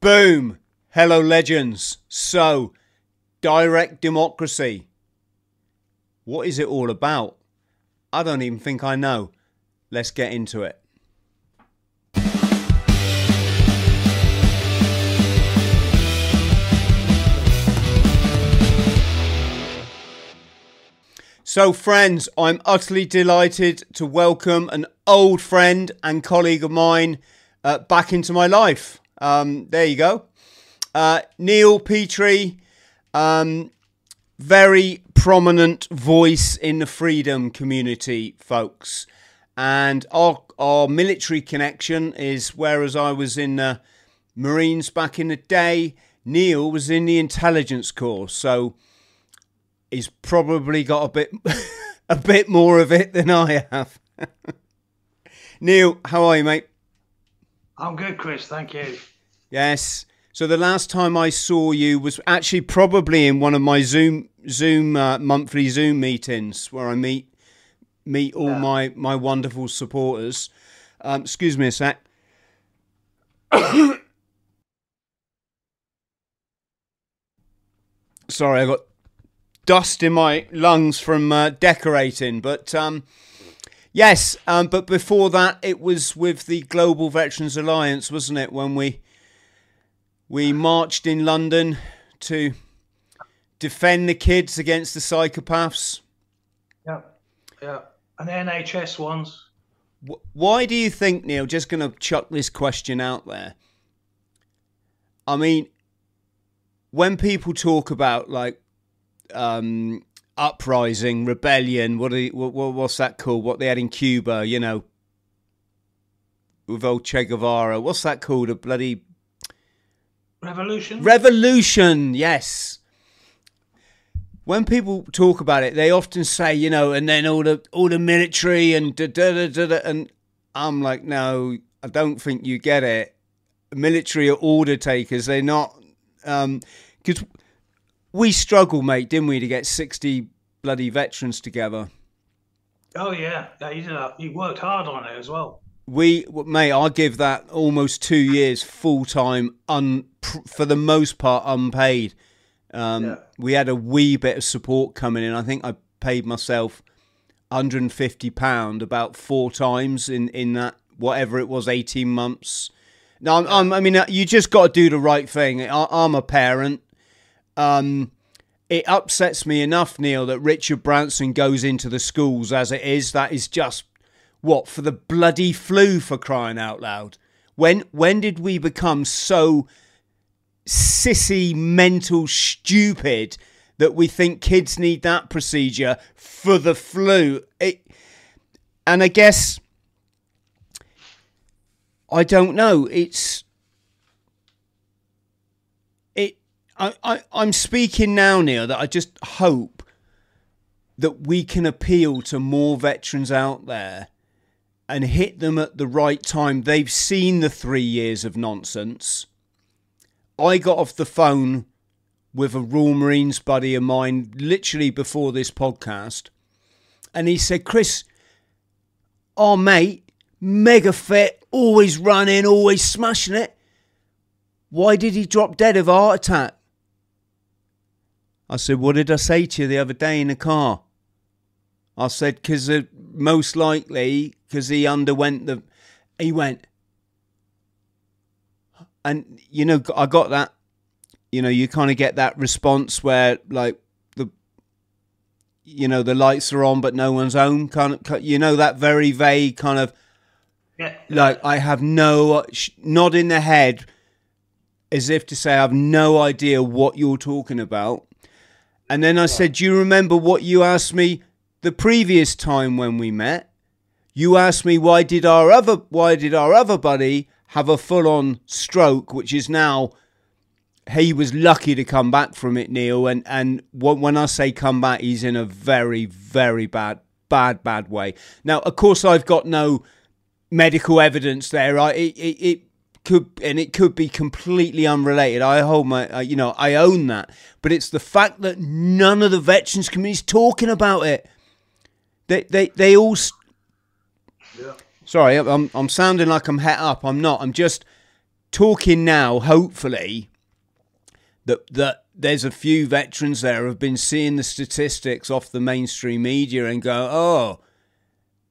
Boom! Hello, legends. So, direct democracy. What is it all about? I don't even think I know. Let's get into it. So, friends, I'm utterly delighted to welcome an old friend and colleague of mine uh, back into my life. Um, there you go. Uh, Neil Petrie, um, very prominent voice in the freedom community, folks. And our, our military connection is whereas I was in the Marines back in the day, Neil was in the intelligence corps. So he's probably got a bit a bit more of it than I have. Neil, how are you, mate? I'm good, Chris. Thank you. Yes. So the last time I saw you was actually probably in one of my Zoom Zoom uh, monthly Zoom meetings where I meet meet all yeah. my my wonderful supporters. Um, excuse me a sec. Sorry, I got dust in my lungs from uh, decorating, but um, yes. Um, but before that, it was with the Global Veterans Alliance, wasn't it? When we we marched in London to defend the kids against the psychopaths. Yeah, yeah, and the NHS ones. Why do you think, Neil? Just going to chuck this question out there. I mean, when people talk about like um, uprising, rebellion, what, you, what, what's that called? What they had in Cuba, you know, with old Che Guevara. What's that called? A bloody Revolution? Revolution, yes. When people talk about it, they often say, you know, and then all the all the military and da da da da, and I'm like, no, I don't think you get it. Military are order takers. They're not, because um, we struggled, mate, didn't we, to get sixty bloody veterans together. Oh yeah, yeah, you did. You worked hard on it as well. We mate i give that almost two years full time un for the most part unpaid. Um, yeah. we had a wee bit of support coming in. I think i paid myself 150 pound about four times in in that whatever it was 18 months. No I'm, I'm, i mean uh, you just got to do the right thing. I, am a parent um, it upsets me enough neil that richard branson goes into the schools as it is that is just what for the bloody flu for crying out loud? When when did we become so sissy, mental, stupid that we think kids need that procedure for the flu? It, and I guess I don't know. It's it. I, I I'm speaking now, Neil. That I just hope that we can appeal to more veterans out there and hit them at the right time. They've seen the three years of nonsense. I got off the phone with a Royal Marines buddy of mine literally before this podcast, and he said, Chris, our mate, mega fit, always running, always smashing it. Why did he drop dead of a heart attack? I said, What did I say to you the other day in the car? I said, Because uh, most likely because he underwent the. He went, and you know, I got that. You know, you kind of get that response where like the, you know, the lights are on but no one's home. Kind of, you know, that very vague kind of. Yeah. Like I have no nod in the head, as if to say I have no idea what you're talking about. And then I said, "Do you remember what you asked me the previous time when we met?" You asked me why did our other why did our other buddy have a full on stroke, which is now he was lucky to come back from it, Neil. And and when I say come back, he's in a very very bad bad bad way. Now, of course, I've got no medical evidence there. I it, it, it could and it could be completely unrelated. I hold my uh, you know I own that, but it's the fact that none of the veterans communities talking about it. They they they all. Yeah. Sorry, I'm I'm sounding like I'm het up. I'm not. I'm just talking now. Hopefully, that that there's a few veterans there have been seeing the statistics off the mainstream media and go, oh,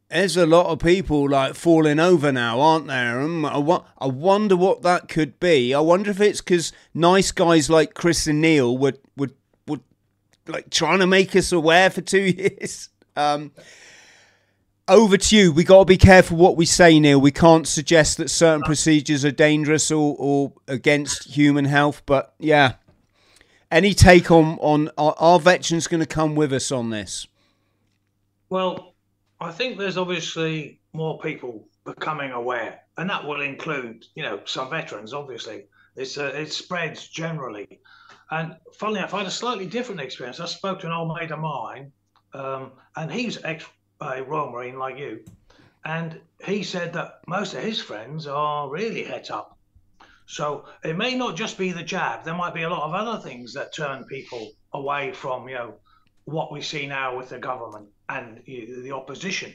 there's a lot of people like falling over now, aren't there? Um, I, I wonder what that could be. I wonder if it's because nice guys like Chris and Neil would would would like trying to make us aware for two years. Um, over to you. We got to be careful what we say, Neil. We can't suggest that certain procedures are dangerous or, or against human health. But yeah, any take on on are, are veterans going to come with us on this? Well, I think there's obviously more people becoming aware, and that will include, you know, some veterans. Obviously, it's uh, it spreads generally. And funnily enough, I had a slightly different experience. I spoke to an old mate of mine, um, and he's ex uh, Royal Marine like you, and he said that most of his friends are really het up. So it may not just be the jab. There might be a lot of other things that turn people away from, you know, what we see now with the government and the opposition.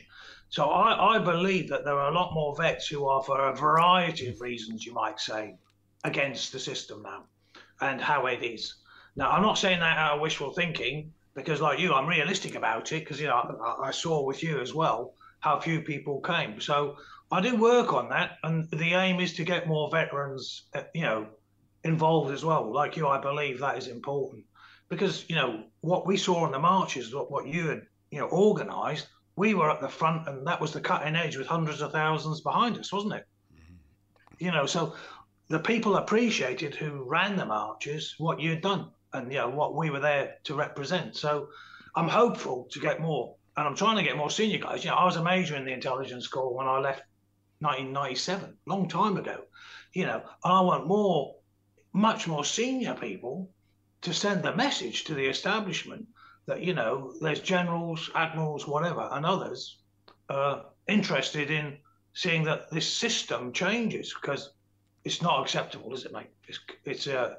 So I, I believe that there are a lot more vets who are, for a variety of reasons, you might say, against the system now and how it is. Now, I'm not saying that out of wishful thinking because, like you, I'm realistic about it because, you know, I, I saw with you as well how few people came. So I do work on that, and the aim is to get more veterans, uh, you know, involved as well. Like you, I believe that is important because you know what we saw on the marches, what, what you had you know organised, we were at the front, and that was the cutting edge with hundreds of thousands behind us, wasn't it? Mm-hmm. You know, so the people appreciated who ran the marches what you'd done, and you know what we were there to represent. So I'm hopeful to get more, and I'm trying to get more senior guys. You know, I was a major in the intelligence corps when I left 1997, long time ago. You know, and I want more, much more senior people to send the message to the establishment that you know there's generals, admirals, whatever, and others uh, interested in seeing that this system changes because it's not acceptable, is it, mate? It's it's uh,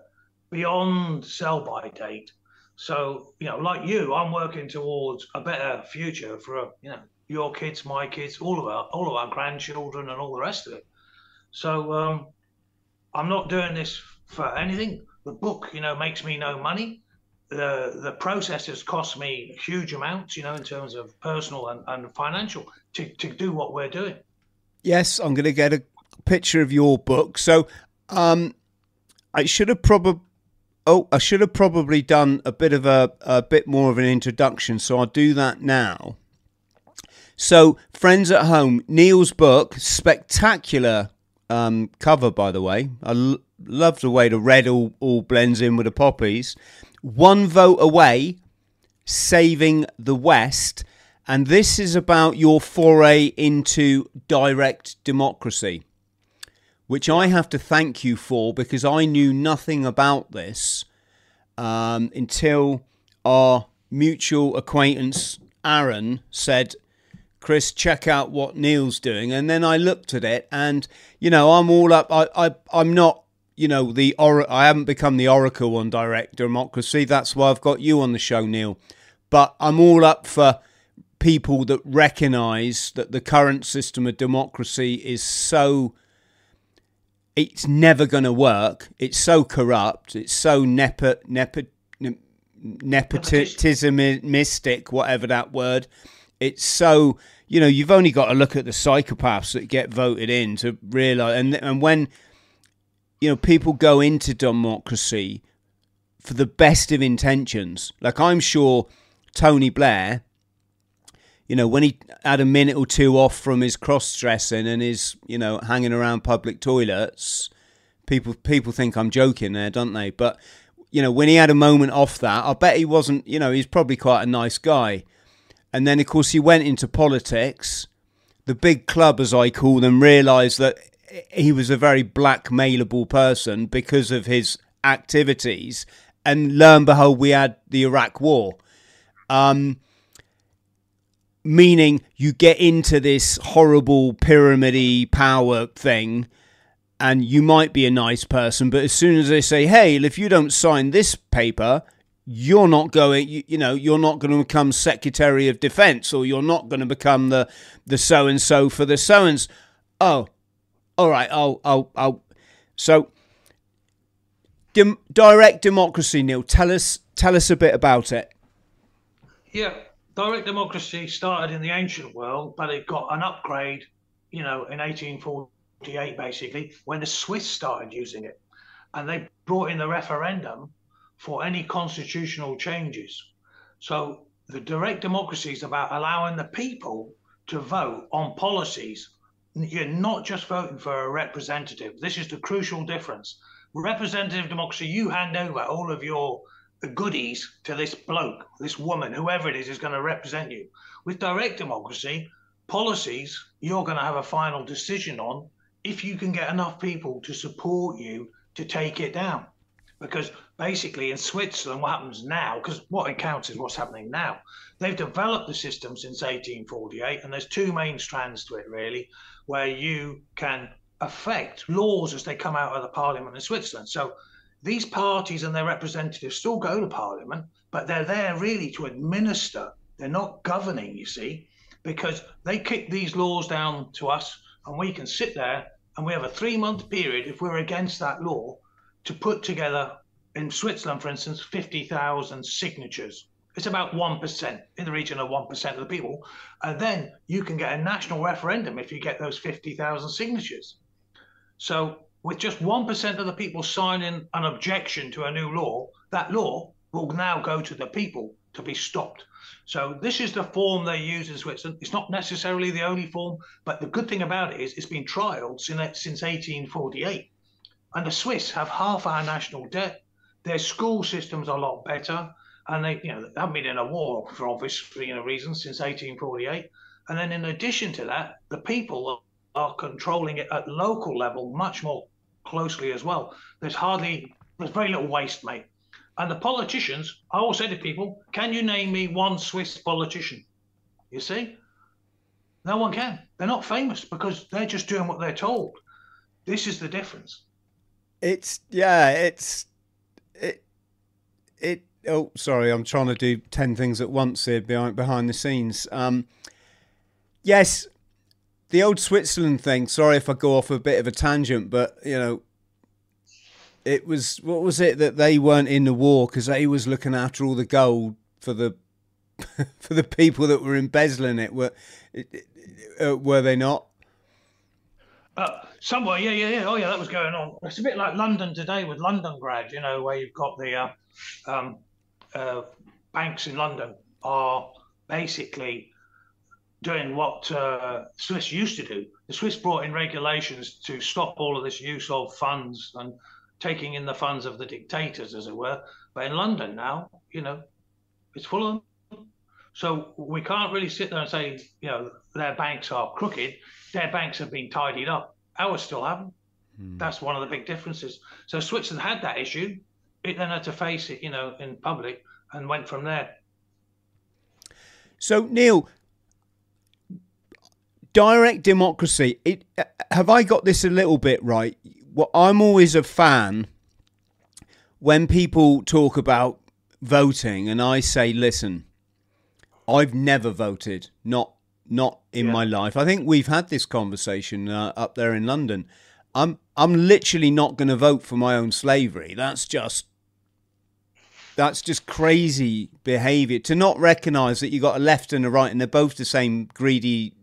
beyond sell by date. So you know, like you, I'm working towards a better future for you know your kids, my kids, all of our all of our grandchildren, and all the rest of it. So um, I'm not doing this for anything. The book, you know, makes me no money the the process has cost me huge amounts, you know, in terms of personal and, and financial to, to do what we're doing. Yes, I'm going to get a picture of your book. So, um, I should have probably. Oh, I should have probably done a bit of a, a bit more of an introduction, so I'll do that now. So, friends at home, Neil's book, spectacular um, cover, by the way. I l- love the way the red all, all blends in with the poppies one vote away, saving the West. And this is about your foray into direct democracy, which I have to thank you for because I knew nothing about this um, until our mutual acquaintance Aaron said, Chris, check out what Neil's doing. And then I looked at it and, you know, I'm all up. I, I, I'm not you know the or I haven't become the oracle on direct democracy. That's why I've got you on the show, Neil. But I'm all up for people that recognise that the current system of democracy is so it's never going to work. It's so corrupt. It's so nepo, nepo, nepotismistic, whatever that word. It's so you know you've only got to look at the psychopaths that get voted in to realise. And and when you know, people go into democracy for the best of intentions. Like I'm sure Tony Blair, you know, when he had a minute or two off from his cross dressing and his, you know, hanging around public toilets, people people think I'm joking there, don't they? But you know, when he had a moment off that, I bet he wasn't. You know, he's probably quite a nice guy. And then, of course, he went into politics. The big club, as I call them, realised that he was a very blackmailable person because of his activities, and lo and behold, we had the Iraq War. Um, meaning you get into this horrible pyramidy power thing and you might be a nice person but as soon as they say hey if you don't sign this paper you're not going you, you know you're not going to become secretary of defense or you're not going to become the the so and so for the so and oh all right i'll i'll i'll so dem- direct democracy neil tell us tell us a bit about it yeah direct democracy started in the ancient world, but it got an upgrade, you know, in 1848, basically, when the Swiss started using it. And they brought in the referendum for any constitutional changes. So the direct democracy is about allowing the people to vote on policies. You're not just voting for a representative. This is the crucial difference. Representative democracy, you hand over all of your goodies to this bloke, this woman, whoever it is, is going to represent you. With direct democracy, policies you're going to have a final decision on if you can get enough people to support you to take it down. Because basically, in Switzerland, what happens now, because what it counts is what's happening now, they've developed the system since 1848, and there's two main strands to it, really, where you can affect laws as they come out of the parliament in Switzerland. So these parties and their representatives still go to Parliament, but they're there really to administer. They're not governing, you see, because they kick these laws down to us and we can sit there and we have a three month period if we're against that law to put together in Switzerland, for instance, 50,000 signatures. It's about 1%, in the region of 1% of the people. And then you can get a national referendum if you get those 50,000 signatures. So with just 1% of the people signing an objection to a new law, that law will now go to the people to be stopped. So this is the form they use in Switzerland. It's not necessarily the only form, but the good thing about it is it's been trialed since, since 1848. And the Swiss have half our national debt. Their school systems are a lot better. And they, you know, they haven't been in a war for obvious you know, reasons since 1848. And then in addition to that, the people are controlling it at local level much more closely as well. There's hardly, there's very little waste, mate. And the politicians, I always say to people, can you name me one Swiss politician? You see? No one can. They're not famous because they're just doing what they're told. This is the difference. It's, yeah, it's, it, it, oh, sorry, I'm trying to do 10 things at once here behind, behind the scenes. Um, yes, the old Switzerland thing. Sorry if I go off a bit of a tangent, but you know, it was what was it that they weren't in the war because they was looking after all the gold for the for the people that were embezzling it. Were uh, were they not? Uh, somewhere, yeah, yeah, yeah. Oh, yeah, that was going on. It's a bit like London today with London grad, you know, where you've got the uh, um, uh, banks in London are basically doing what uh, Swiss used to do. The Swiss brought in regulations to stop all of this use of funds and taking in the funds of the dictators, as it were. But in London now, you know, it's full of them. So we can't really sit there and say, you know, their banks are crooked. Their banks have been tidied up. Ours still haven't. Hmm. That's one of the big differences. So Switzerland had that issue. It then had to face it, you know, in public and went from there. So Neil, direct democracy. It, have I got this a little bit right? Well, I'm always a fan when people talk about voting, and I say, listen, I've never voted, not not in yeah. my life. I think we've had this conversation uh, up there in London. I'm I'm literally not going to vote for my own slavery. That's just that's just crazy behavior to not recognize that you got a left and a right and they're both the same greedy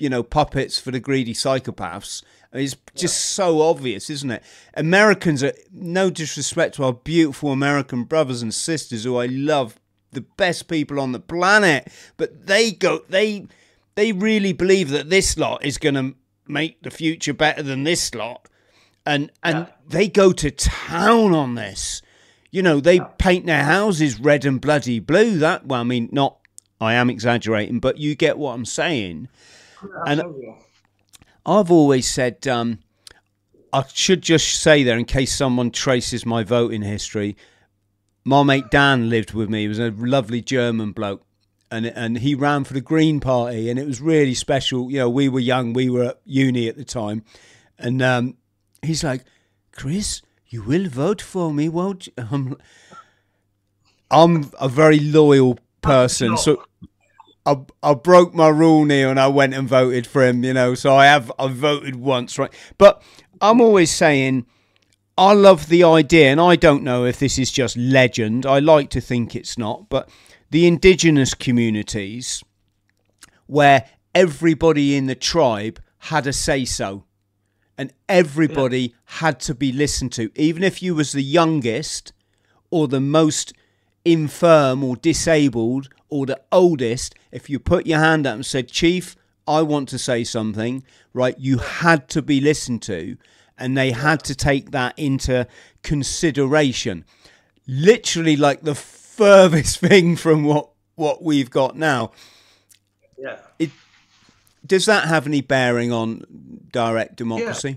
you know puppets for the greedy psychopaths. It's just yeah. so obvious, isn't it? Americans are no disrespect to our beautiful American brothers and sisters who I love, the best people on the planet, but they go they they really believe that this lot is going to make the future better than this lot, and and yeah. they go to town on this. You know, they paint their houses red and bloody blue. That well, I mean, not I am exaggerating, but you get what I'm saying and I've always said, um, I should just say there, in case someone traces my voting history, my mate Dan lived with me. He was a lovely German bloke, and and he ran for the Green Party, and it was really special. You know, we were young, we were at uni at the time, and um, he's like, Chris, you will vote for me, won't you? I'm, I'm a very loyal person, so I, I broke my rule, Neil, and I went and voted for him. You know, so I have I voted once, right? But I'm always saying I love the idea, and I don't know if this is just legend. I like to think it's not, but the indigenous communities where everybody in the tribe had a say so and everybody yeah. had to be listened to even if you was the youngest or the most infirm or disabled or the oldest if you put your hand up and said chief i want to say something right you had to be listened to and they had to take that into consideration literally like the furthest thing from what what we've got now. Yeah. It does that have any bearing on direct democracy?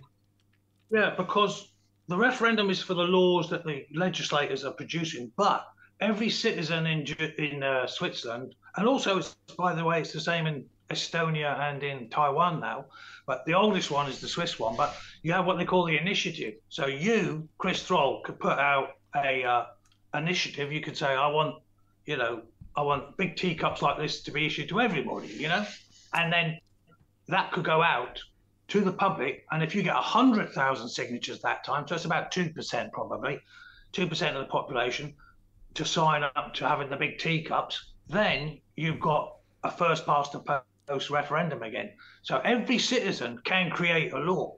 Yeah, yeah because the referendum is for the laws that the legislators are producing, but every citizen in in uh, Switzerland, and also, by the way, it's the same in Estonia and in Taiwan now. But the oldest one is the Swiss one. But you have what they call the initiative. So you, Chris Thrall, could put out a uh, initiative, you could say, I want, you know, I want big teacups like this to be issued to everybody, you know, and then that could go out to the public. And if you get 100,000 signatures that time, so it's about 2% probably, 2% of the population to sign up to having the big teacups, then you've got a first past the post referendum again. So every citizen can create a law.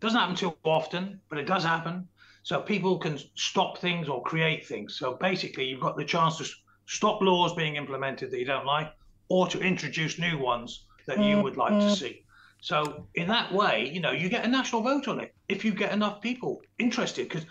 Doesn't happen too often, but it does happen. So people can stop things or create things. So basically, you've got the chance to stop laws being implemented that you don't like, or to introduce new ones that you would like to mm-hmm. see. So in that way, you know, you get a national vote on it if you get enough people interested, because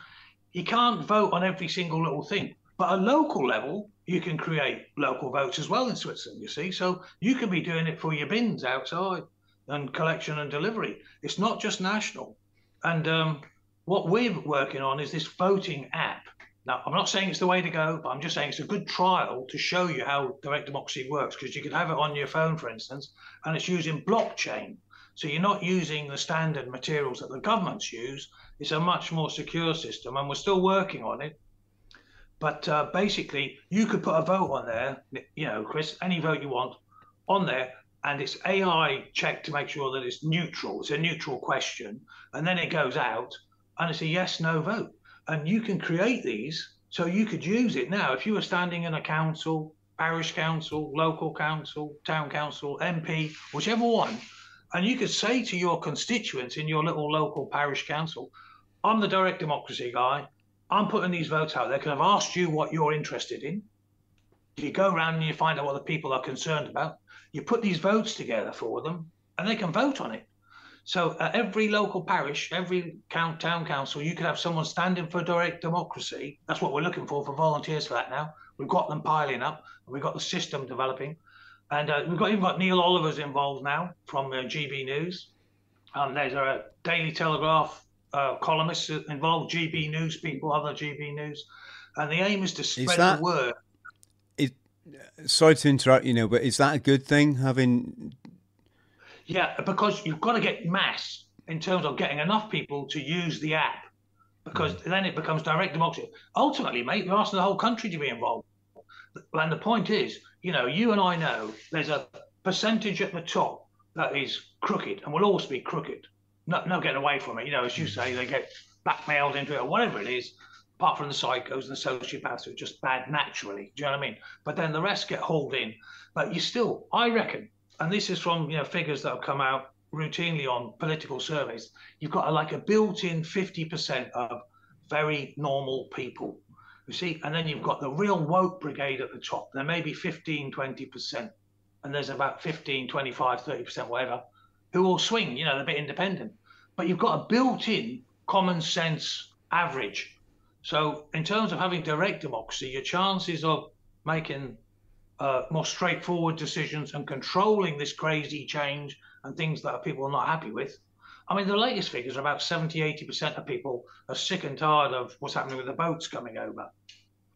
you can't vote on every single little thing. But at local level, you can create local votes as well in Switzerland. You see, so you can be doing it for your bins outside and collection and delivery. It's not just national. And um, what we're working on is this voting app. Now, I'm not saying it's the way to go, but I'm just saying it's a good trial to show you how direct democracy works because you could have it on your phone, for instance, and it's using blockchain. So you're not using the standard materials that the governments use. It's a much more secure system, and we're still working on it. But uh, basically, you could put a vote on there, you know, Chris, any vote you want on there, and it's AI checked to make sure that it's neutral. It's a neutral question, and then it goes out, and it's a yes no vote. And you can create these so you could use it now. If you were standing in a council, parish council, local council, town council, MP, whichever one, and you could say to your constituents in your little local parish council, I'm the direct democracy guy. I'm putting these votes out there because I've asked you what you're interested in. You go around and you find out what the people are concerned about. You put these votes together for them and they can vote on it. So at every local parish, every town council, you could have someone standing for direct democracy. That's what we're looking for for volunteers for that now. We've got them piling up, and we've got the system developing, and uh, we've got even got Neil Oliver's involved now from uh, GB News. Um, there's a Daily Telegraph uh, columnists involved, GB News people, other GB News, and the aim is to spread is that, the word. It, sorry to interrupt you know, but is that a good thing having yeah, because you've got to get mass in terms of getting enough people to use the app, because mm. then it becomes direct democracy. Ultimately, mate, you're asking the whole country to be involved. And the point is, you know, you and I know there's a percentage at the top that is crooked and will always be crooked. No, no getting away from it. You know, as you say, they get blackmailed into it or whatever it is, apart from the psychos and the sociopaths who are just bad naturally. Do you know what I mean? But then the rest get hauled in. But you still, I reckon, and this is from you know figures that have come out routinely on political surveys. You've got a, like a built-in 50% of very normal people. You see, and then you've got the real woke brigade at the top. There may be 15, 20%, and there's about 15, 25, 30%, whatever, who will swing, you know, they're a bit independent. But you've got a built-in common sense average. So in terms of having direct democracy, your chances of making uh, more straightforward decisions and controlling this crazy change and things that people are not happy with I mean, the latest figures are about 70, 80% of people are sick and tired of what's happening with the boats coming over.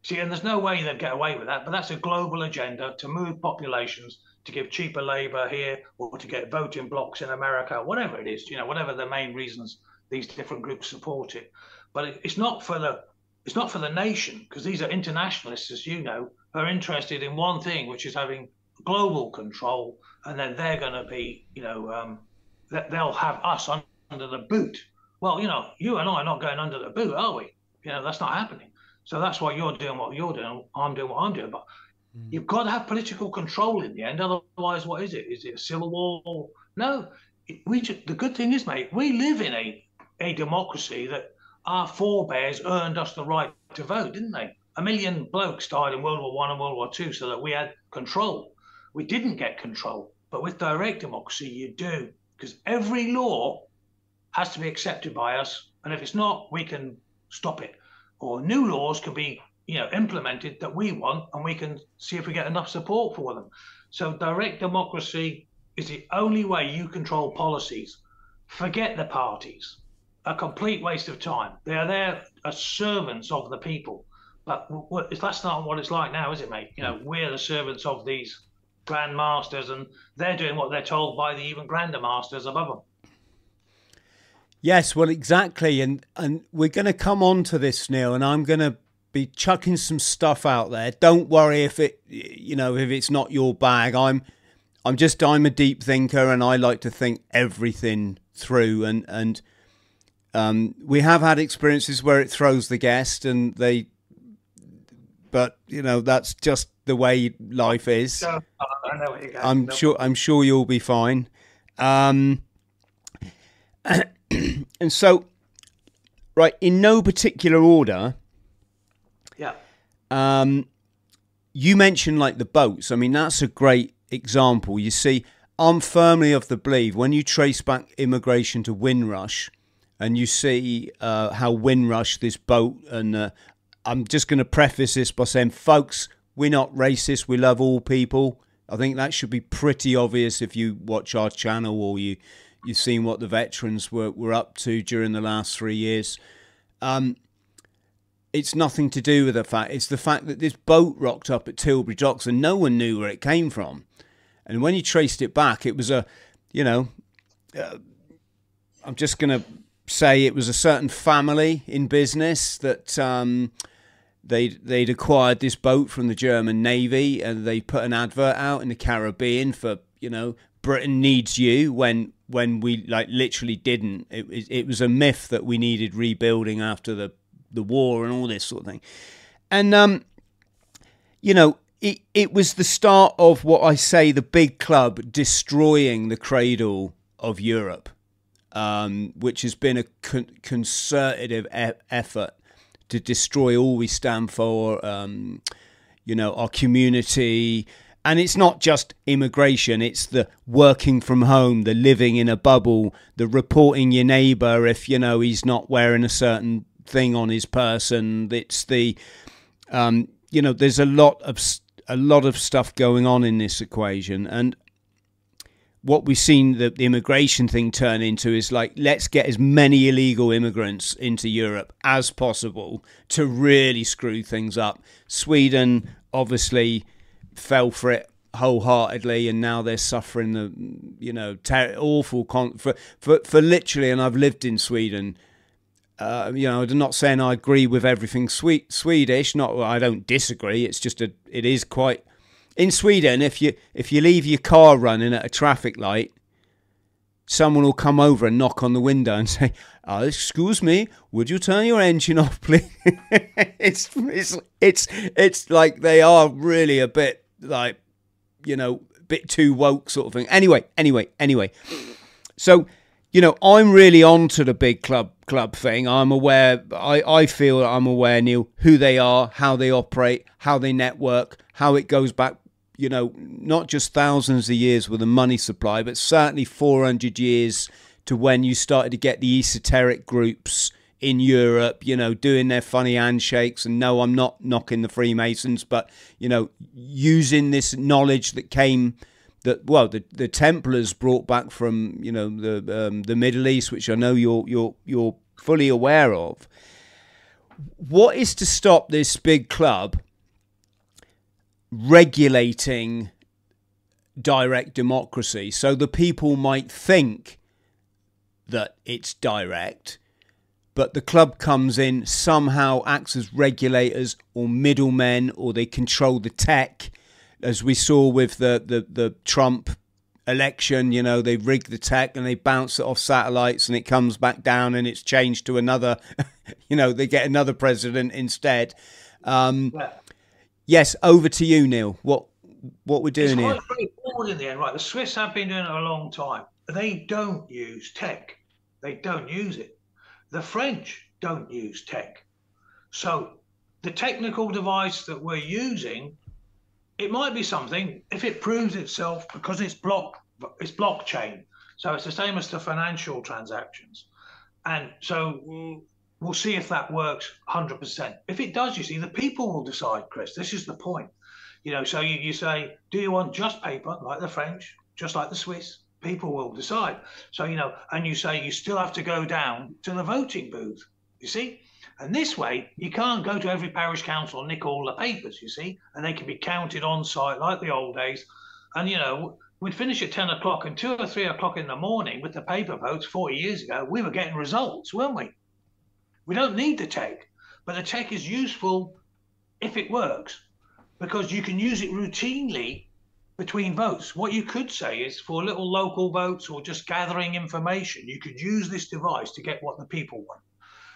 See, and there's no way they'd get away with that, but that's a global agenda to move populations, to give cheaper labor here, or to get voting blocks in America, whatever it is, you know, whatever the main reasons these different groups support it. But it's not for the it's not for the nation because these are internationalists, as you know, who are interested in one thing, which is having global control, and then they're going to be, you know, um, they'll have us under the boot. Well, you know, you and I are not going under the boot, are we? You know, that's not happening. So that's why you're doing what you're doing. I'm doing what I'm doing. But mm. you've got to have political control in the end. Otherwise, what is it? Is it a civil war? No. We just, the good thing is, mate, we live in a a democracy that our forebears earned us the right to vote, didn't they? A million blokes died in World War One and World War Two so that we had control. We didn't get control, but with direct democracy, you do, because every law has to be accepted by us, and if it's not, we can stop it. Or new laws can be, you know, implemented that we want, and we can see if we get enough support for them. So direct democracy is the only way you control policies. Forget the parties a complete waste of time. They are there as servants of the people. But that's not what it's like now, is it, mate? You know, mm. we're the servants of these grand masters, and they're doing what they're told by the even grander masters above them. Yes, well, exactly, and and we're going to come on to this, Neil, and I'm going to be chucking some stuff out there. Don't worry if it, you know, if it's not your bag. I'm, I'm just I'm a deep thinker, and I like to think everything through, and and um, we have had experiences where it throws the guest and they, but you know that's just the way life is. I know I'm no. sure. I'm sure you'll be fine. Um, and so, right in no particular order. Yeah. Um, you mentioned like the boats. I mean, that's a great example. You see, I'm firmly of the belief when you trace back immigration to Windrush and you see uh, how Windrush, this boat, and uh, I'm just going to preface this by saying, folks, we're not racist. We love all people. I think that should be pretty obvious if you watch our channel or you you've seen what the veterans were, were up to during the last three years. Um, it's nothing to do with the fact. It's the fact that this boat rocked up at Tilbury Docks and no one knew where it came from. And when you traced it back, it was a, you know, uh, I'm just going to say it was a certain family in business that um, they'd they'd acquired this boat from the German Navy and they put an advert out in the Caribbean for you know Britain needs you when when we like literally didn't. It, it, it was a myth that we needed rebuilding after the the war and all this sort of thing, and um, you know. It, it was the start of what I say the big club destroying the cradle of Europe um, which has been a con- concerted e- effort to destroy all we stand for, um, you know, our community. And it's not just immigration, it's the working from home, the living in a bubble, the reporting your neighbour if, you know, he's not wearing a certain thing on his person. It's the, um, you know, there's a lot of a lot of stuff going on in this equation, and what we've seen the, the, immigration thing turn into is like let's get as many illegal immigrants into Europe as possible to really screw things up. Sweden obviously fell for it wholeheartedly, and now they're suffering the you know ter- awful con- for for for literally. And I've lived in Sweden. Uh, you know, I'm not saying I agree with everything sweet Swedish. Not I don't disagree. It's just a it is quite in Sweden, if you if you leave your car running at a traffic light, someone will come over and knock on the window and say, oh, "Excuse me, would you turn your engine off, please?" it's it's it's it's like they are really a bit like you know, a bit too woke sort of thing. Anyway, anyway, anyway. So, you know, I'm really on to the big club club thing. I'm aware I, I feel I'm aware, Neil, who they are, how they operate, how they network, how it goes back you know, not just thousands of years with a money supply, but certainly 400 years to when you started to get the esoteric groups in Europe, you know, doing their funny handshakes. And no, I'm not knocking the Freemasons, but, you know, using this knowledge that came that well the the Templars brought back from you know the um, the Middle East, which I know you're you're you're fully aware of. What is to stop this big club regulating direct democracy so the people might think that it's direct, but the club comes in, somehow acts as regulators or middlemen, or they control the tech, as we saw with the, the, the Trump election. You know, they rig the tech and they bounce it off satellites and it comes back down and it's changed to another, you know, they get another president instead. Um. Yes, over to you, Neil. What what we're doing it's quite straightforward in the end, right? The Swiss have been doing it a long time. They don't use tech. They don't use it. The French don't use tech. So the technical device that we're using, it might be something if it proves itself because it's block it's blockchain. So it's the same as the financial transactions. And so we'll see if that works 100%. If it does, you see, the people will decide, Chris. This is the point. You know, so you, you say, do you want just paper, like the French, just like the Swiss? People will decide. So, you know, and you say you still have to go down to the voting booth, you see? And this way, you can't go to every parish council and nick all the papers, you see? And they can be counted on site like the old days. And, you know, we'd finish at 10 o'clock and two or three o'clock in the morning with the paper votes 40 years ago, we were getting results, weren't we? We don't need the tech, but the tech is useful if it works because you can use it routinely between votes. What you could say is for little local votes or just gathering information, you could use this device to get what the people want.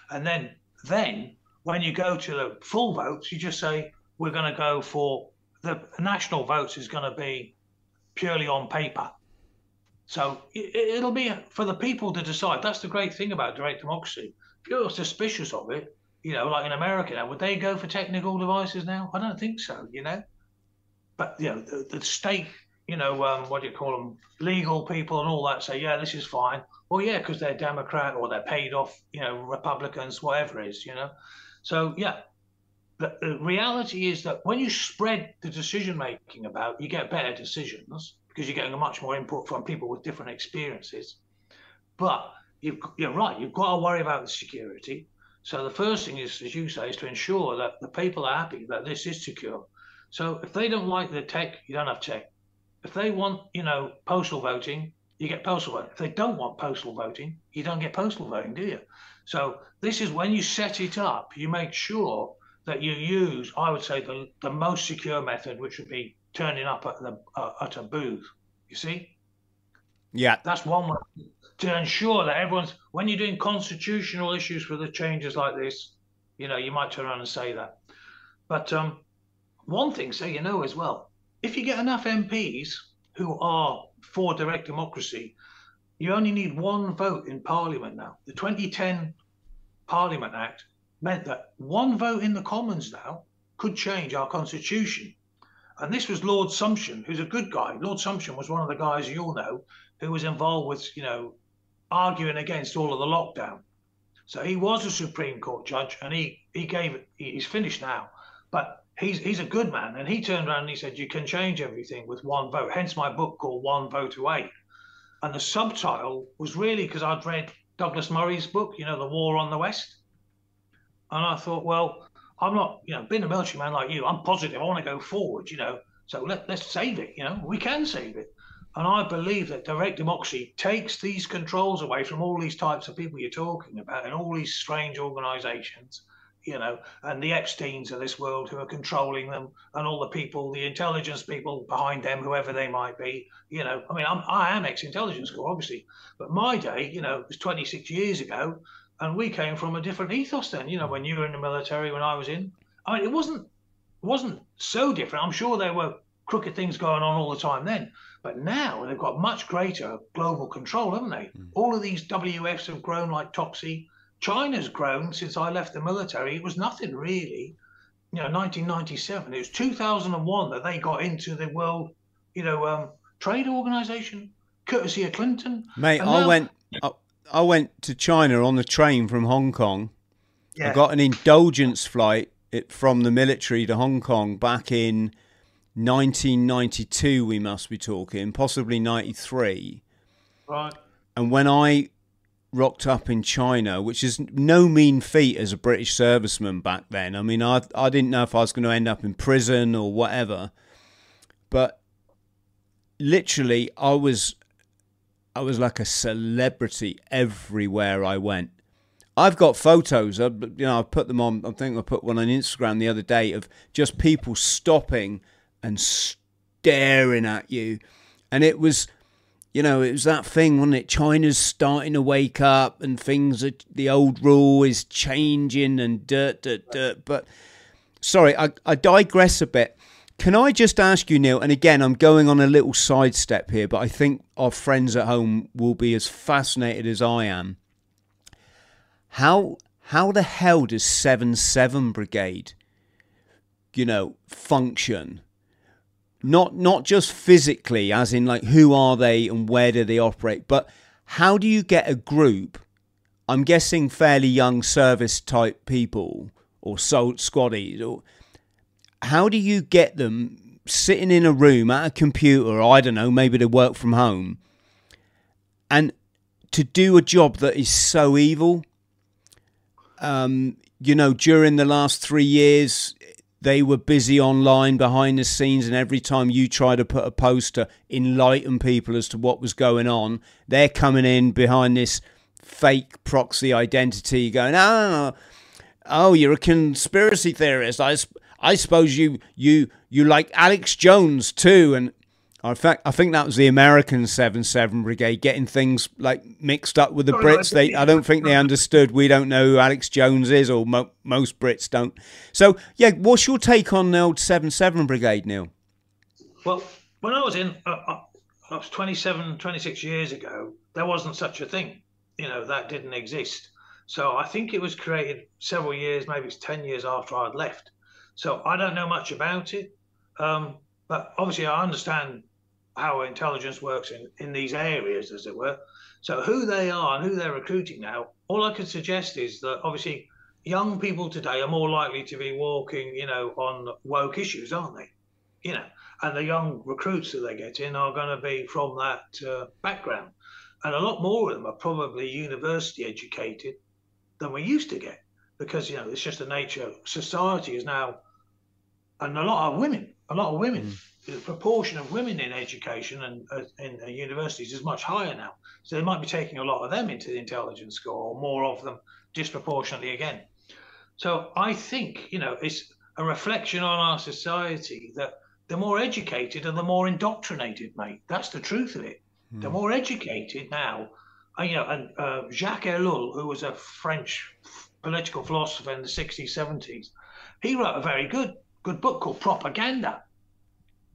And then then when you go to the full votes, you just say we're going to go for the national votes is going to be purely on paper. So it, will be for the people to decide. That's the great thing about direct democracy if you're suspicious of it, you know, like in America now, would they go for technical devices now? I don't think so, you know. But you know, the, the state, you know, um, what do you call them, legal people and all that say, yeah, this is fine. Well, yeah, because they're Democrat or they're paid off, you know, Republicans, whatever it is, you know. So yeah, the, the reality is that when you spread the decision making about, you get better decisions because you're getting a much more input from people with different experiences. But you've, you're right, you've got to worry about the security. So the first thing is, as you say, is to ensure that the people are happy that this is secure. So if they don't like the tech, you don't have tech. If they want, you know, postal voting, you get postal voting. If they don't want postal voting, you don't get postal voting, do you? So this is when you set it up, you make sure that you use, I would say, the, the most secure method, which would be turning up at the uh, at a booth. You see? Yeah. That's one way to ensure that everyone's when you're doing constitutional issues for the changes like this, you know, you might turn around and say that. But um, one thing, so you know as well, if you get enough MPs who are for direct democracy, you only need one vote in Parliament now. The 2010 Parliament Act meant that one vote in the Commons now could change our constitution. And this was Lord Sumption, who's a good guy. Lord Sumption was one of the guys you all know who was involved with, you know, arguing against all of the lockdown. So he was a Supreme Court judge, and he he gave. He's finished now, but he's he's a good man, and he turned around and he said, "You can change everything with one vote." Hence my book called One Vote Away, and the subtitle was really because I'd read Douglas Murray's book, you know, The War on the West, and I thought, well, I'm not, you know, being a military man like you, I'm positive. I want to go forward, you know. So let let's save it. You know, we can save it. And I believe that direct democracy takes these controls away from all these types of people you're talking about and all these strange organizations, you know, and the Epsteins of this world who are controlling them and all the people, the intelligence people behind them, whoever they might be, you know. I mean, I'm, I am ex intelligence corps, obviously, but my day, you know, was 26 years ago and we came from a different ethos then, you know, when you were in the military, when I was in. I mean, it wasn't, wasn't so different. I'm sure there were crooked things going on all the time then. But now they've got much greater global control, haven't they? Mm. All of these WFs have grown like topsy. China's grown since I left the military. It was nothing really. You know, 1997. It was 2001 that they got into the World, you know, um, Trade Organization, courtesy of Clinton. Mate, I went. I, I went to China on the train from Hong Kong. Yeah. I got an indulgence flight from the military to Hong Kong back in 1992, we must be talking, possibly 93. Right. And when I rocked up in China, which is no mean feat as a British serviceman back then. I mean, I I didn't know if I was going to end up in prison or whatever, but literally, I was I was like a celebrity everywhere I went. I've got photos. I, you know, I put them on. I think I put one on Instagram the other day of just people stopping and staring at you, and it was you know, it was that thing, wasn't it? China's starting to wake up and things are, the old rule is changing and dirt, dirt, dirt. But sorry, I, I digress a bit. Can I just ask you, Neil? And again, I'm going on a little sidestep here, but I think our friends at home will be as fascinated as I am. How how the hell does Seven Seven Brigade, you know, function? Not not just physically as in like who are they and where do they operate but how do you get a group i'm guessing fairly young service type people or so squaddies or how do you get them sitting in a room at a computer i don't know maybe they work from home and to do a job that is so evil? Um, you know during the last three years they were busy online behind the scenes and every time you try to put a post to enlighten people as to what was going on they're coming in behind this fake proxy identity going oh oh you're a conspiracy theorist. I, I suppose you you you like alex jones too. And in fact, I think that was the American Seven Seven Brigade getting things like mixed up with the Brits. They, I don't think they understood. We don't know who Alex Jones is, or mo- most Brits don't. So, yeah, what's your take on the old Seven Seven Brigade, Neil? Well, when I was in, uh, uh, that was 27, 26 years ago. There wasn't such a thing. You know, that didn't exist. So I think it was created several years, maybe it's 10 years after I'd left. So I don't know much about it. Um, but obviously, I understand how intelligence works in, in these areas, as it were. So who they are and who they're recruiting now, all I can suggest is that obviously young people today are more likely to be walking, you know, on woke issues, aren't they? You know, and the young recruits that they get in are going to be from that uh, background. And a lot more of them are probably university educated than we used to get because, you know, it's just the nature. of Society is now, and a lot of women, a lot of women. Mm the proportion of women in education and uh, in uh, universities is much higher now. So they might be taking a lot of them into the Intelligence Corps, or more of them disproportionately again. So I think you know it's a reflection on our society that the more educated and the more indoctrinated, mate. That's the truth of it. Mm. The more educated now, uh, you know, and uh, Jacques Ellul, who was a French political philosopher in the 60s, 70s, he wrote a very good good book called Propaganda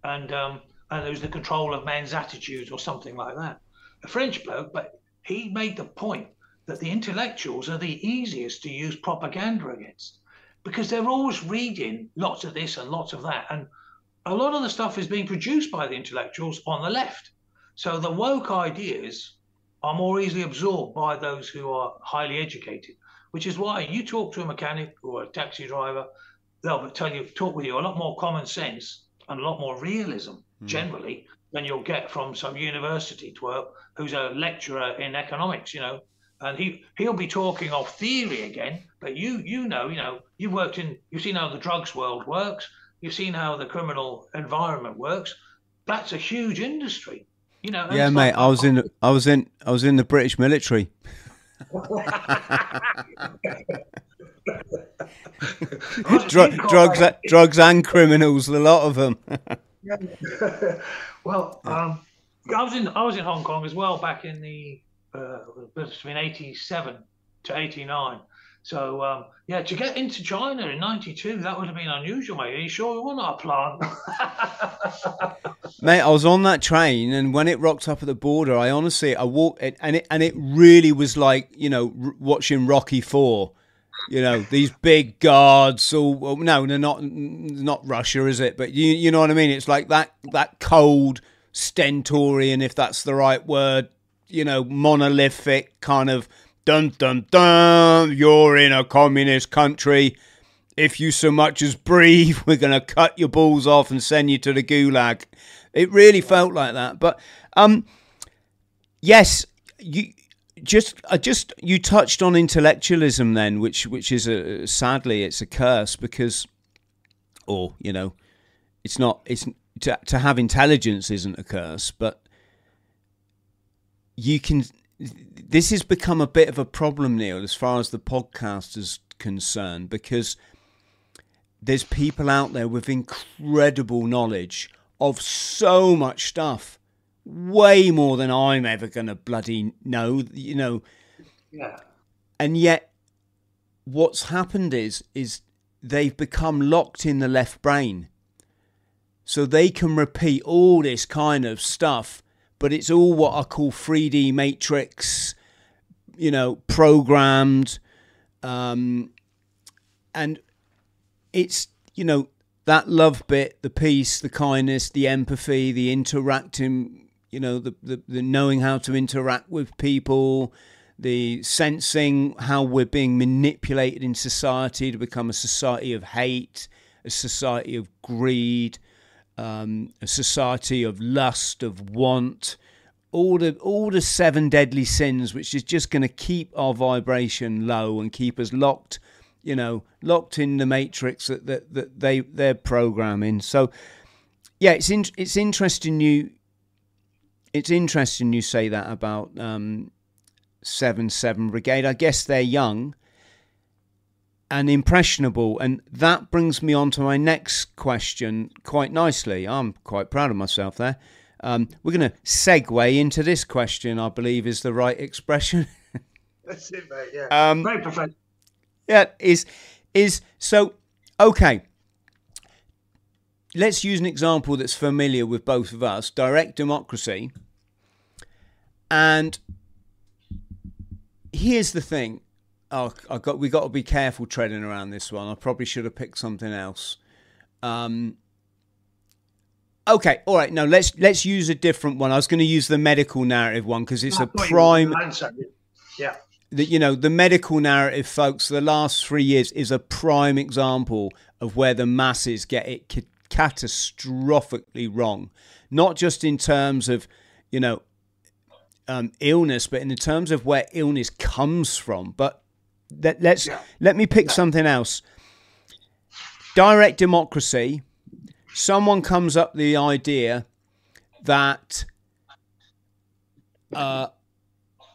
and um, and it was the control of man's attitudes or something like that. A French bloke, but he made the point that the intellectuals are the easiest to use propaganda against because they're always reading lots of this and lots of that, and a lot of the stuff is being produced by the intellectuals on the left. So the woke ideas are more easily absorbed by those who are highly educated, which is why you talk to a mechanic or a taxi driver, they'll tell you talk with you a lot more common sense and a lot more realism mm. generally than you'll get from some university twerp who's a lecturer in economics, you know. And he he'll be talking of theory again, but you you know you know you've worked in you've seen how the drugs world works, you've seen how the criminal environment works. That's a huge industry, you know. Yeah, mate. Like, I was in I was in I was in the British military. Dr- drugs, drugs, and criminals. A lot of them. well, um, I was in I was in Hong Kong as well back in the uh, between eighty seven to eighty nine. So um, yeah, to get into China in '92, that would have been unusual, mate. Are you sure we were not a plan? mate, I was on that train, and when it rocked up at the border, I honestly I walked it, and it and it really was like you know r- watching Rocky Four you know these big guards All no they're not not russia is it but you you know what i mean it's like that that cold stentorian if that's the right word you know monolithic kind of dun dun dun you're in a communist country if you so much as breathe, we're going to cut your balls off and send you to the gulag. It really felt like that. But um, yes, you just just you touched on intellectualism then, which which is a sadly it's a curse because, or you know, it's not it's to to have intelligence isn't a curse, but you can. This has become a bit of a problem, Neil, as far as the podcast is concerned, because there's people out there with incredible knowledge of so much stuff, way more than I'm ever going to bloody know, you know. Yeah. And yet, what's happened is is they've become locked in the left brain, so they can repeat all this kind of stuff, but it's all what I call 3D matrix, you know, programmed, um, and it's you know that love bit, the peace, the kindness, the empathy, the interacting, you know, the, the, the knowing how to interact with people, the sensing how we're being manipulated in society to become a society of hate, a society of greed, um, a society of lust, of want, all the all the seven deadly sins, which is just going to keep our vibration low and keep us locked you know, locked in the matrix that, that, that they they're programming. So, yeah, it's in, it's interesting you it's interesting you say that about um, seven seven brigade. I guess they're young and impressionable, and that brings me on to my next question quite nicely. I'm quite proud of myself there. Um, we're going to segue into this question. I believe is the right expression. That's it, mate. Yeah, um, very professional yeah, is is so okay. Let's use an example that's familiar with both of us: direct democracy. And here's the thing: oh, I got we got to be careful treading around this one. I probably should have picked something else. Um, okay, all right. Now let's let's use a different one. I was going to use the medical narrative one because it's a prime. Yeah the, you know the medical narrative folks the last three years is a prime example of where the masses get it catastrophically wrong not just in terms of you know um, illness but in terms of where illness comes from but let, let's yeah. let me pick something else direct democracy someone comes up the idea that uh,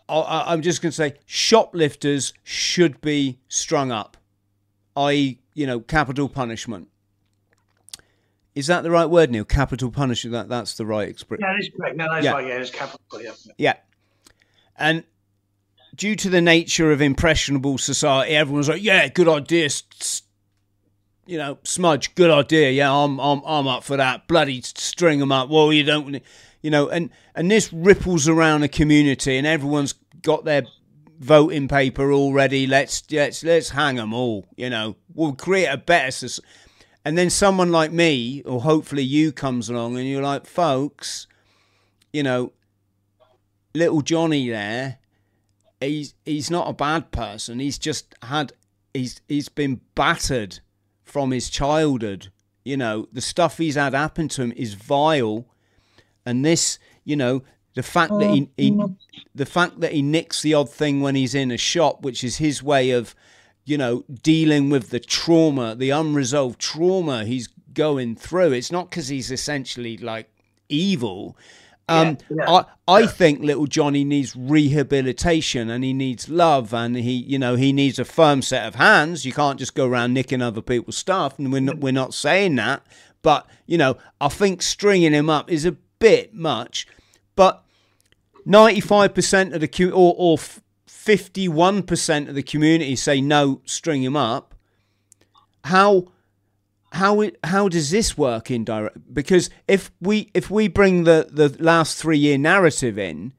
I'm just going to say shoplifters should be strung up, i.e., you know, capital punishment. Is that the right word, Neil? Capital punishment. That that's the right expression. Yeah, that's correct. No, that's yeah. right. Yeah, it's capital. Yeah. Yeah, and due to the nature of impressionable society, everyone's like, "Yeah, good idea." You know, smudge, good idea. Yeah, I'm I'm I'm up for that. Bloody string them up. Well, you don't you know, and and this ripples around a community, and everyone's got their voting paper already. Let's let's let's hang them all. You know, we'll create a better. And then someone like me, or hopefully you, comes along, and you're like, folks, you know, little Johnny there, he's he's not a bad person. He's just had he's he's been battered from his childhood. You know, the stuff he's had happen to him is vile and this, you know, the fact that oh, he, he oh, the fact that he nicks the odd thing when he's in a shop, which is his way of, you know, dealing with the trauma, the unresolved trauma he's going through. It's not because he's essentially like evil. Um, yeah, yeah, I, I yeah. think little Johnny needs rehabilitation and he needs love and he, you know, he needs a firm set of hands. You can't just go around nicking other people's stuff, and we're not, we're not saying that. But you know, I think stringing him up is a bit much, but 95% of the Q or, or 51% of the community say no, string him up. How how how does this work in direct? Because if we if we bring the the last three year narrative in,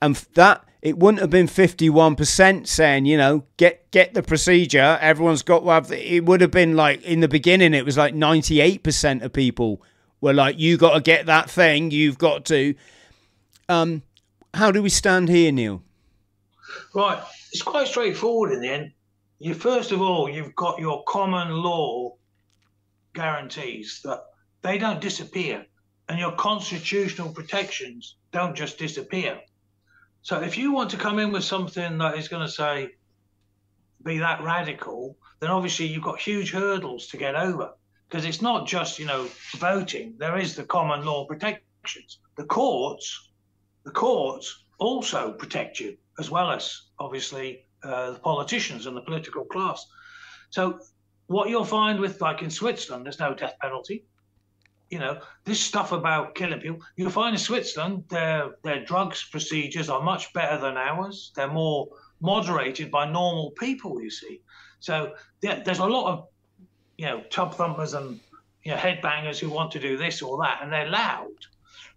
and that it wouldn't have been 51% saying, you know, get get the procedure. Everyone's got to have. The, it would have been like in the beginning, it was like 98% of people were like, you got to get that thing, you've got to. Um, how do we stand here, Neil? Right, it's quite straightforward in the end. you first of all, you've got your common law guarantees that they don't disappear, and your constitutional protections don't just disappear. So if you want to come in with something that is going to say be that radical, then obviously you've got huge hurdles to get over because it's not just you know voting. There is the common law protections. The courts, the courts also protect you as well as obviously uh, the politicians and the political class. So what you'll find with like in Switzerland, there's no death penalty. You know, this stuff about killing people, you'll find in Switzerland their their drugs procedures are much better than ours. They're more moderated by normal people, you see. So yeah, there's a lot of you know tub thumpers and you know headbangers who want to do this or that, and they're loud.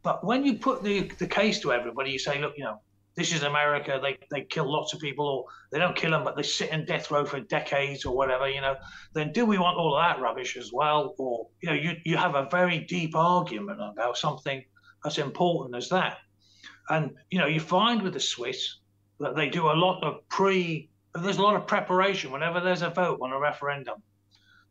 But when you put the the case to everybody, you say, look, you know, this is America. They they kill lots of people, or they don't kill them, but they sit in death row for decades or whatever. You know, then do we want all of that rubbish as well, or you know, you you have a very deep argument about something as important as that, and you know, you find with the Swiss that they do a lot of pre. There's a lot of preparation whenever there's a vote on a referendum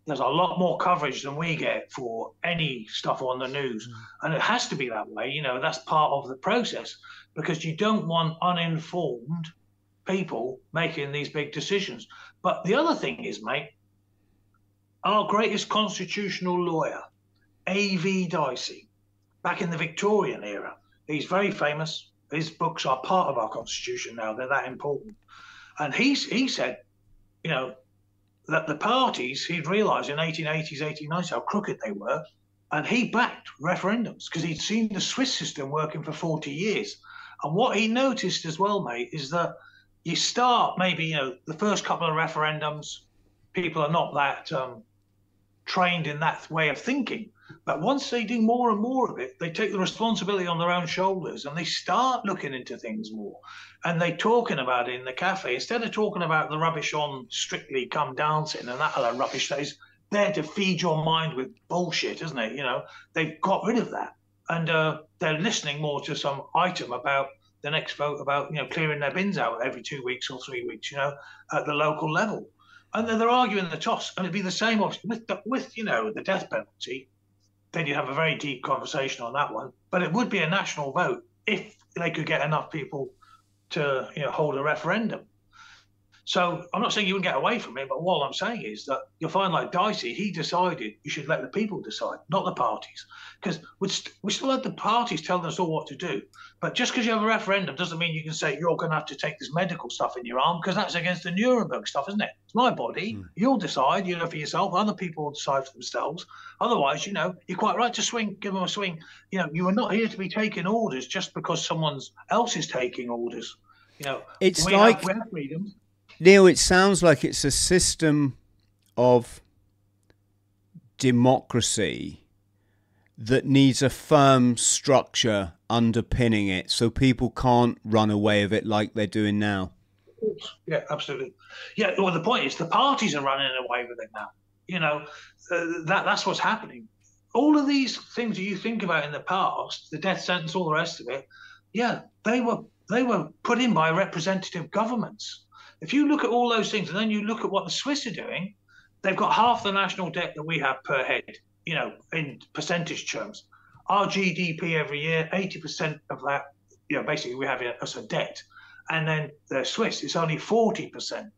there's a lot more coverage than we get for any stuff on the news. Mm. And it has to be that way. You know, that's part of the process because you don't want uninformed people making these big decisions. But the other thing is, mate, our greatest constitutional lawyer, A.V. Dicey, back in the Victorian era, he's very famous. His books are part of our constitution now. They're that important. And he's, he said, you know, that the parties, he'd realised in 1880s, 1890s how crooked they were. And he backed referendums because he'd seen the Swiss system working for 40 years. And what he noticed as well, mate, is that you start maybe, you know, the first couple of referendums, people are not that um, trained in that way of thinking. But once they do more and more of it, they take the responsibility on their own shoulders and they start looking into things more. And they're talking about it in the cafe instead of talking about the rubbish on Strictly Come Dancing and that other rubbish that is there to feed your mind with bullshit, isn't it? You know, they've got rid of that and uh, they're listening more to some item about the next vote about you know clearing their bins out every two weeks or three weeks, you know, at the local level, and then they're arguing the toss, and it'd be the same with the, with you know the death penalty. Then you'd have a very deep conversation on that one, but it would be a national vote if they could get enough people to you know hold a referendum. So I'm not saying you wouldn't get away from it, but what I'm saying is that you'll find like Dicey, he decided you should let the people decide, not the parties, because we, st- we still had the parties telling us all what to do. But just because you have a referendum doesn't mean you can say you're going to have to take this medical stuff in your arm, because that's against the Nuremberg stuff, isn't it? It's my body. Mm. You'll decide, you know, for yourself. Other people will decide for themselves. Otherwise, you know, you're quite right to swing, give them a swing. You know, you are not here to be taking orders just because someone else is taking orders. You know, it's like have, we have freedoms Neil, it sounds like it's a system of democracy that needs a firm structure underpinning it so people can't run away of it like they're doing now. Yeah, absolutely. Yeah, well, the point is the parties are running away with it now. You know, uh, that that's what's happening. All of these things that you think about in the past, the death sentence, all the rest of it, yeah, they were they were put in by representative governments. If you look at all those things and then you look at what the Swiss are doing, they've got half the national debt that we have per head, you know, in percentage terms. Our GDP every year, 80% of that, you know, basically we have as a debt. And then the Swiss, it's only 40%.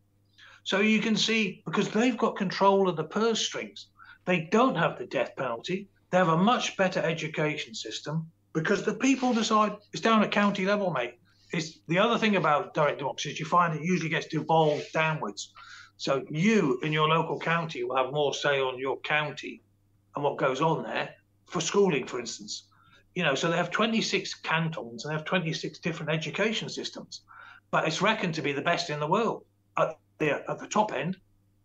So you can see, because they've got control of the purse strings, they don't have the death penalty. They have a much better education system because the people decide it's down at county level, mate it's the other thing about direct democracy is you find it usually gets devolved downwards. So you in your local county will have more say on your county and what goes on there for schooling, for instance. You know, so they have 26 cantons and they have 26 different education systems, but it's reckoned to be the best in the world at the at the top end.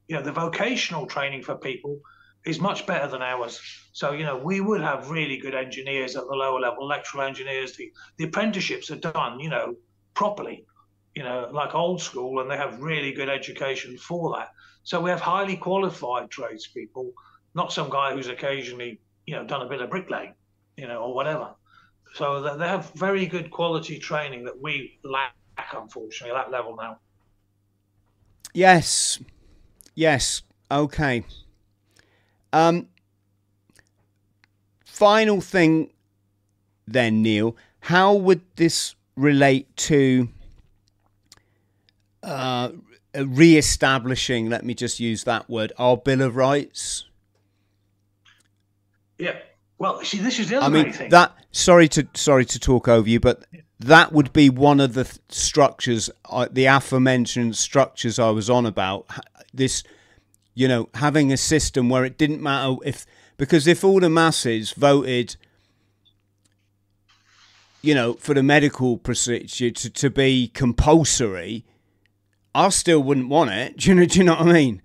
You know, the vocational training for people is much better than ours. So, you know, we would have really good engineers at the lower level, electrical engineers. The, the apprenticeships are done, you know, properly, you know, like old school, and they have really good education for that. So we have highly qualified tradespeople, not some guy who's occasionally, you know, done a bit of bricklaying, you know, or whatever. So they have very good quality training that we lack, unfortunately, at that level now. Yes, Yes. Okay. Um, final thing, then, Neil. How would this relate to uh, re-establishing? Let me just use that word. Our Bill of Rights. Yeah. Well, see, this is the other I mean, thing. That sorry to sorry to talk over you, but that would be one of the th- structures, uh, the aforementioned structures I was on about. This, you know, having a system where it didn't matter if because if all the masses voted, you know, for the medical procedure to, to be compulsory, I still wouldn't want it. Do you know? Do you know what I mean?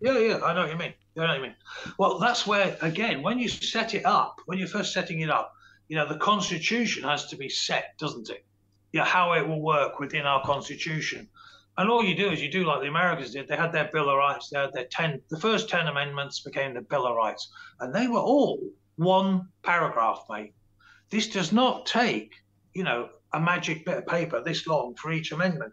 Yeah, yeah, I know what you mean. You know what I mean? Well, that's where again, when you set it up, when you're first setting it up, you know, the constitution has to be set, doesn't it? Yeah, you know, how it will work within our constitution. And all you do is you do like the Americans did. They had their Bill of Rights. They had their ten. The first ten amendments became the Bill of Rights, and they were all one paragraph, mate. This does not take, you know, a magic bit of paper this long for each amendment.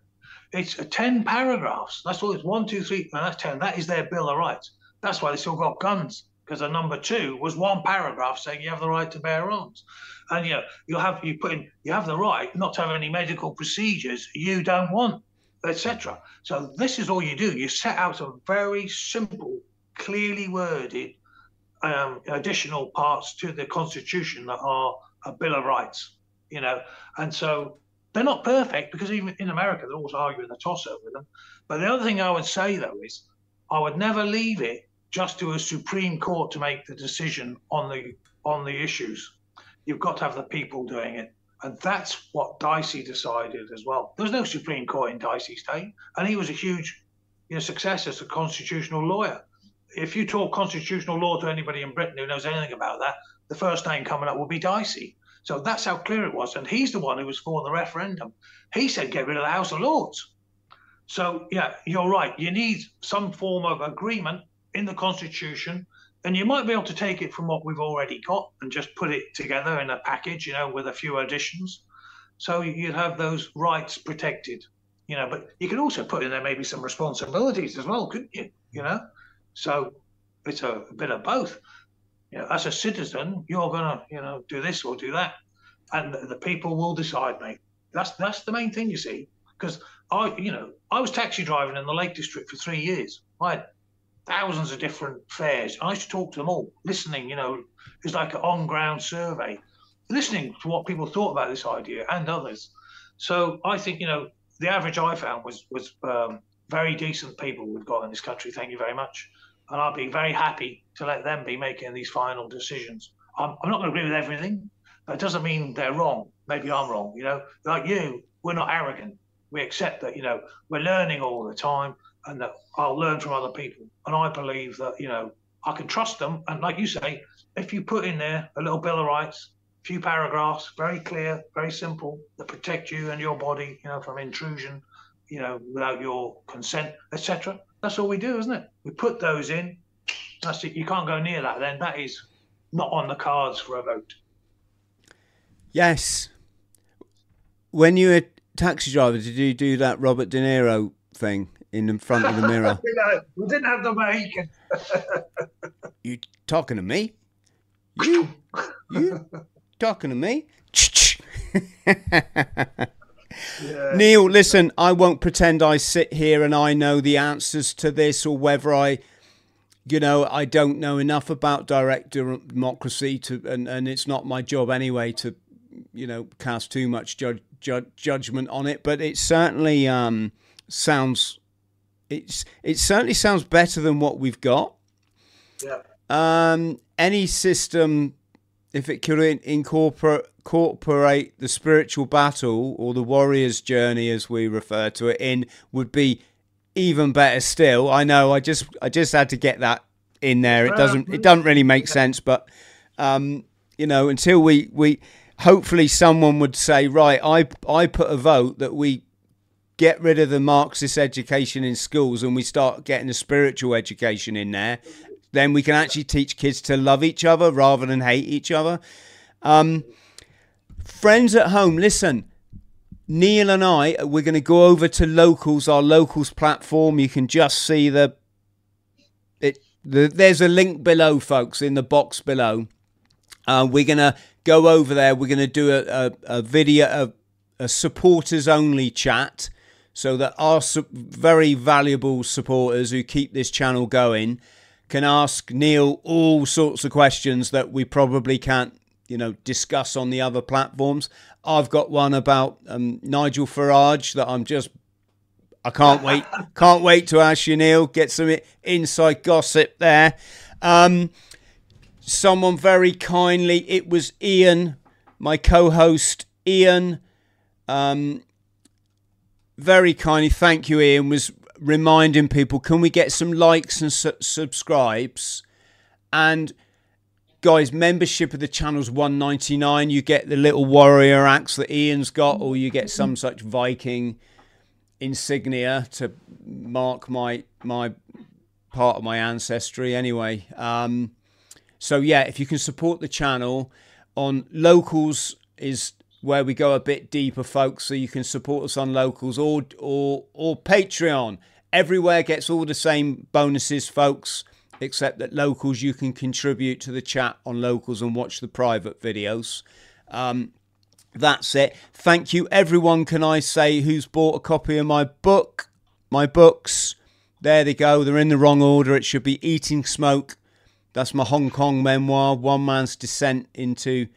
It's ten paragraphs. That's all. It's one, two, three, and that's ten. That is their Bill of Rights. That's why they still got guns because the number two was one paragraph saying you have the right to bear arms, and you know you have you put in you have the right not to have any medical procedures you don't want, etc. So this is all you do. You set out a very simple, clearly worded um, additional parts to the Constitution that are a Bill of Rights, you know, and so they're not perfect because even in America they're always arguing the toss over them. But the other thing I would say though is I would never leave it just to a Supreme Court to make the decision on the on the issues. You've got to have the people doing it. And that's what Dicey decided as well. There was no Supreme Court in Dicey's day, and he was a huge you know, success as a constitutional lawyer. If you talk constitutional law to anybody in Britain who knows anything about that, the first name coming up will be Dicey. So that's how clear it was. And he's the one who was for the referendum. He said get rid of the House of Lords. So, yeah, you're right. You need some form of agreement in the Constitution, and you might be able to take it from what we've already got and just put it together in a package, you know, with a few additions. So you'd have those rights protected, you know, but you could also put in there maybe some responsibilities as well, couldn't you? You know, so it's a, a bit of both. You know, as a citizen, you're gonna, you know, do this or do that, and the, the people will decide, mate. That's that's the main thing, you see, because I, you know, I was taxi driving in the Lake District for three years. I had thousands of different fares. I used to talk to them all, listening, you know, it was like an on ground survey, listening to what people thought about this idea and others. So I think, you know, the average I found was was um, very decent people we've got in this country. Thank you very much. And I'd be very happy to let them be making these final decisions. I'm, I'm not going to agree with everything, but it doesn't mean they're wrong. Maybe I'm wrong, you know, like you, we're not arrogant. We accept that, you know, we're learning all the time and that I'll learn from other people. And I believe that, you know, I can trust them. And like you say, if you put in there a little Bill of Rights, a few paragraphs, very clear, very simple, that protect you and your body, you know, from intrusion, you know, without your consent, etc. That's all we do, isn't it? We put those in. That's it. You can't go near that. Then that is not on the cards for a vote. Yes. When you were taxi driver, did you do that Robert De Niro thing? In the front of the mirror. we didn't have the Mohican. you talking to me? You? You talking to me? yeah. Neil, listen, I won't pretend I sit here and I know the answers to this or whether I, you know, I don't know enough about direct democracy to, and, and it's not my job anyway to, you know, cast too much ju- ju- judgment on it. But it certainly um, sounds it's it certainly sounds better than what we've got. Yeah. Um, any system, if it could incorporate incorporate the spiritual battle or the warrior's journey, as we refer to it, in, would be even better still. I know. I just I just had to get that in there. It doesn't it doesn't really make sense, but um, you know, until we we hopefully someone would say, right, I I put a vote that we get rid of the Marxist education in schools and we start getting a spiritual education in there, then we can actually teach kids to love each other rather than hate each other. Um, friends at home, listen. Neil and I, we're going to go over to Locals, our Locals platform. You can just see the the, there's a link below, folks, in the box below. Uh, we're gonna go over there. We're gonna do a, a, a video, a, a supporters only chat, so that our very valuable supporters who keep this channel going can ask Neil all sorts of questions that we probably can't, you know, discuss on the other platforms. I've got one about um, Nigel Farage that I'm just I can't wait. Can't wait to ask you, Neil. Get some inside gossip there. Um, someone very kindly, it was Ian, my co-host Ian. Um, very kindly, thank you, Ian. Was reminding people, can we get some likes and su- subscribes? And guys, membership of the channel's one ninety nine. You get the little warrior axe that Ian's got, or you get some such Viking insignia to mark my my part of my ancestry anyway um, so yeah if you can support the channel on locals is where we go a bit deeper folks so you can support us on locals or or or patreon everywhere gets all the same bonuses folks except that locals you can contribute to the chat on locals and watch the private videos um, that's it. Thank you, everyone. Can I say who's bought a copy of my book? My books. There they go. They're in the wrong order. It should be Eating Smoke. That's my Hong Kong memoir. One man's descent into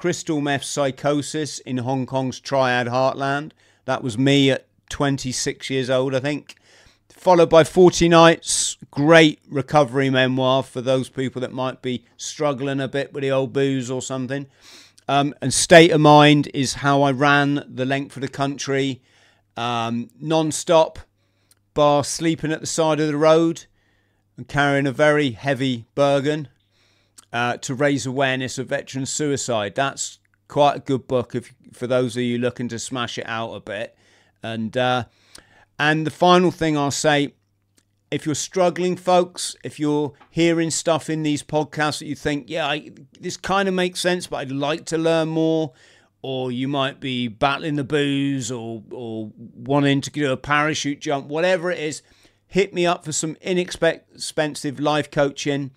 crystal meth psychosis in Hong Kong's triad heartland. That was me at 26 years old, I think. Followed by 40 Nights. Great recovery memoir for those people that might be struggling a bit with the old booze or something. Um, and state of mind is how I ran the length of the country, um, non-stop, bar sleeping at the side of the road and carrying a very heavy Bergen uh, to raise awareness of veteran suicide. That's quite a good book if, for those of you looking to smash it out a bit. And uh, and the final thing I'll say if you're struggling, folks, if you're hearing stuff in these podcasts that you think, yeah, I, this kind of makes sense, but I'd like to learn more, or you might be battling the booze or, or wanting to do a parachute jump, whatever it is, hit me up for some inexpensive life coaching.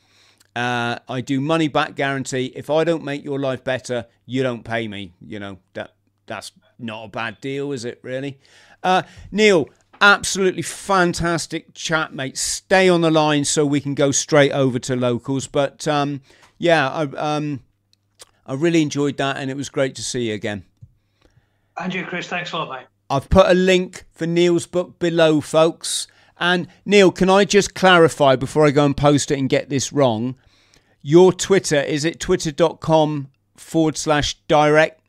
Uh, I do money back guarantee. If I don't make your life better, you don't pay me. You know that that's not a bad deal, is it? Really, uh, Neil absolutely fantastic chat, mate. Stay on the line so we can go straight over to locals. But um, yeah, I, um, I really enjoyed that, and it was great to see you again. And you, Chris. Thanks a lot, mate. I've put a link for Neil's book below, folks. And Neil, can I just clarify before I go and post it and get this wrong? Your Twitter, is it twitter.com forward slash direct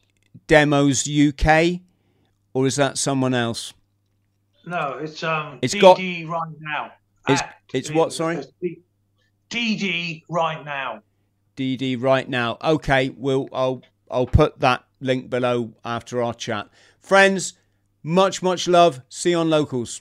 demos UK? Or is that someone else? No, it's um. It's DD got right now. It's it's what? Sorry. DD right now. DD right now. Okay, we'll I'll I'll put that link below after our chat. Friends, much much love. See you on locals.